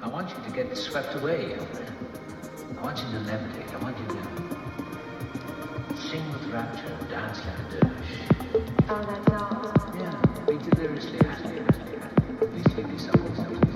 I want you to get swept away. I want you to levitate. I want you to sing with rapture and dance like a dervish. Oh, that's all. Yeah, be deliriously happy. Please leave me something.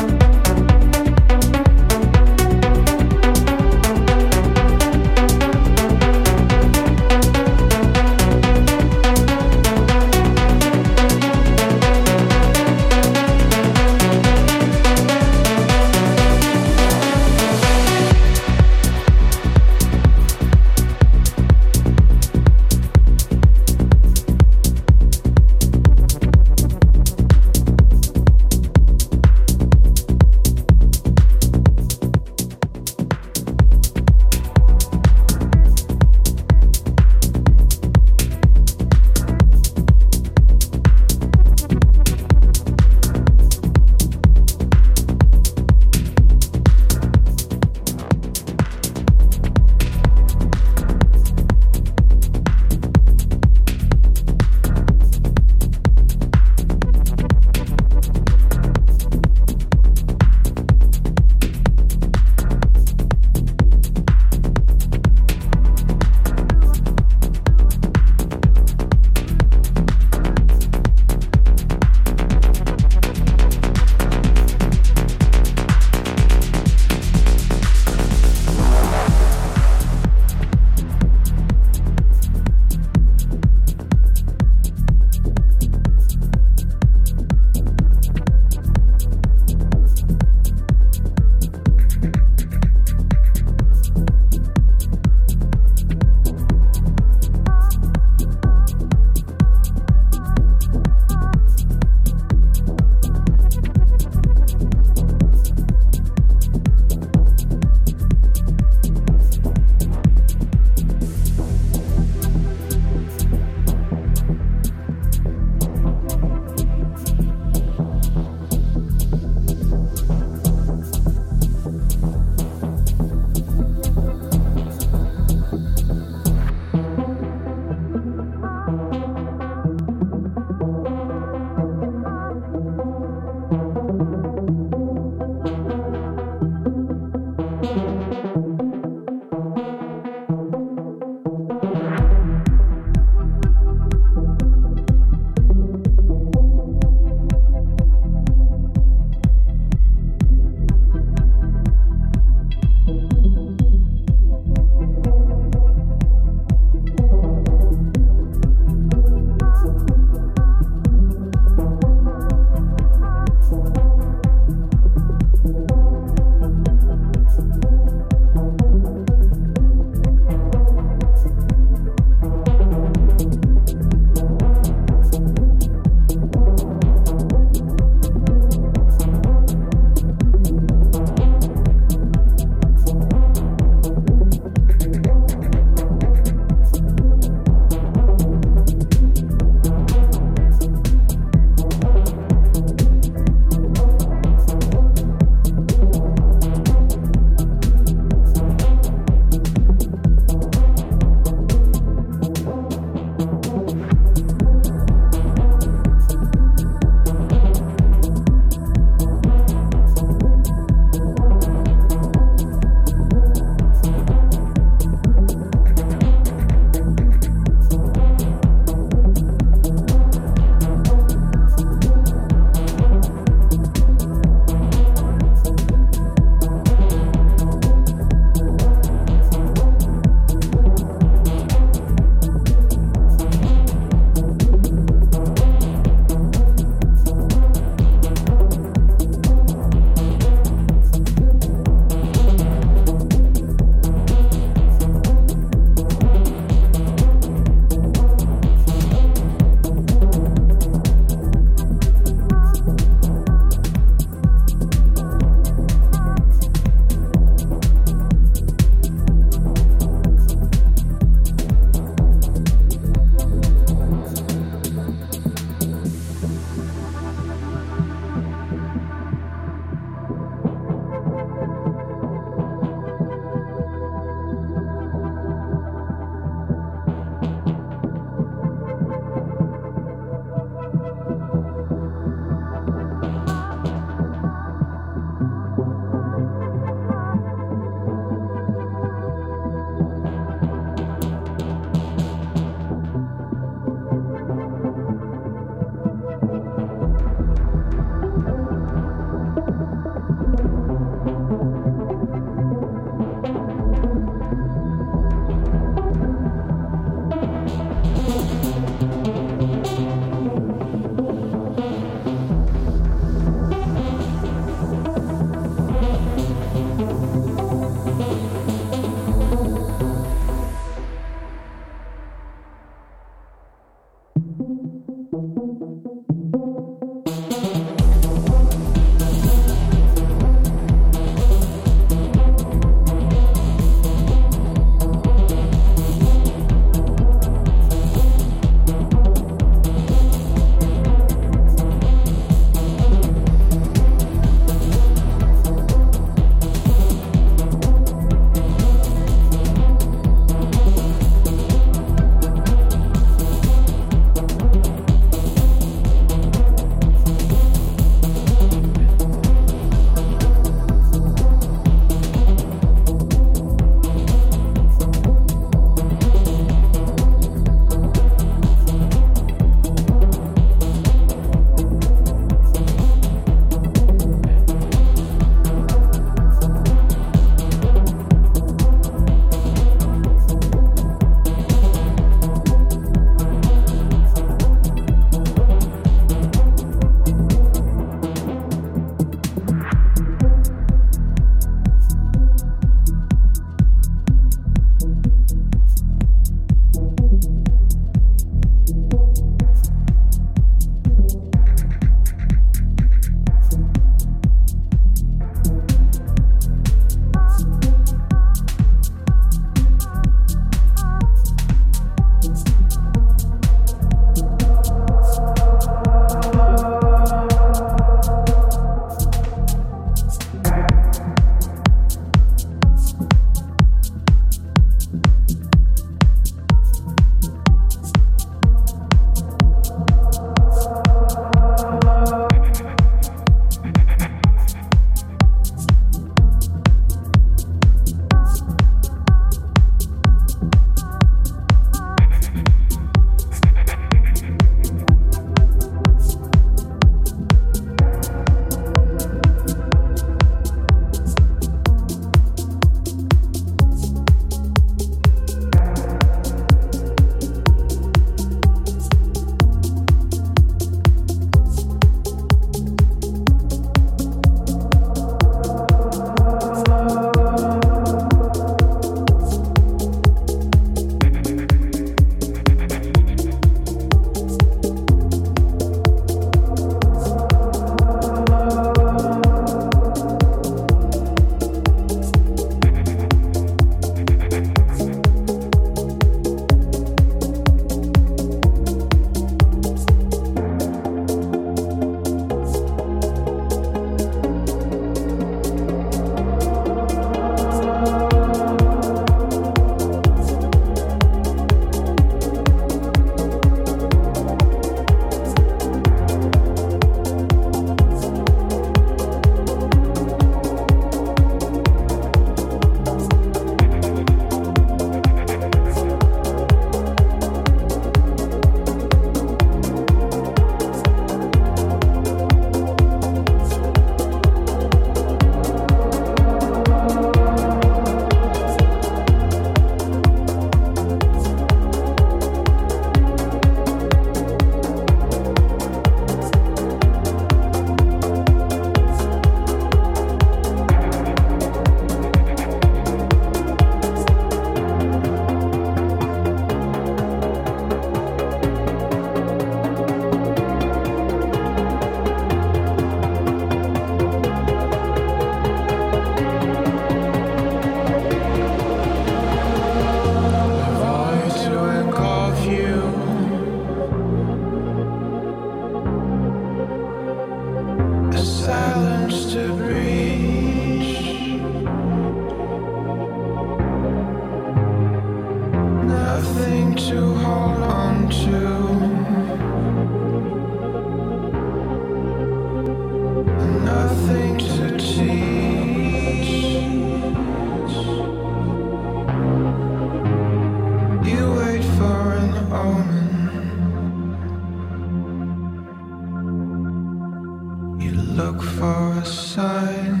You look for a sign.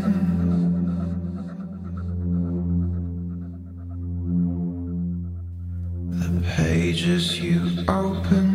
The pages you open.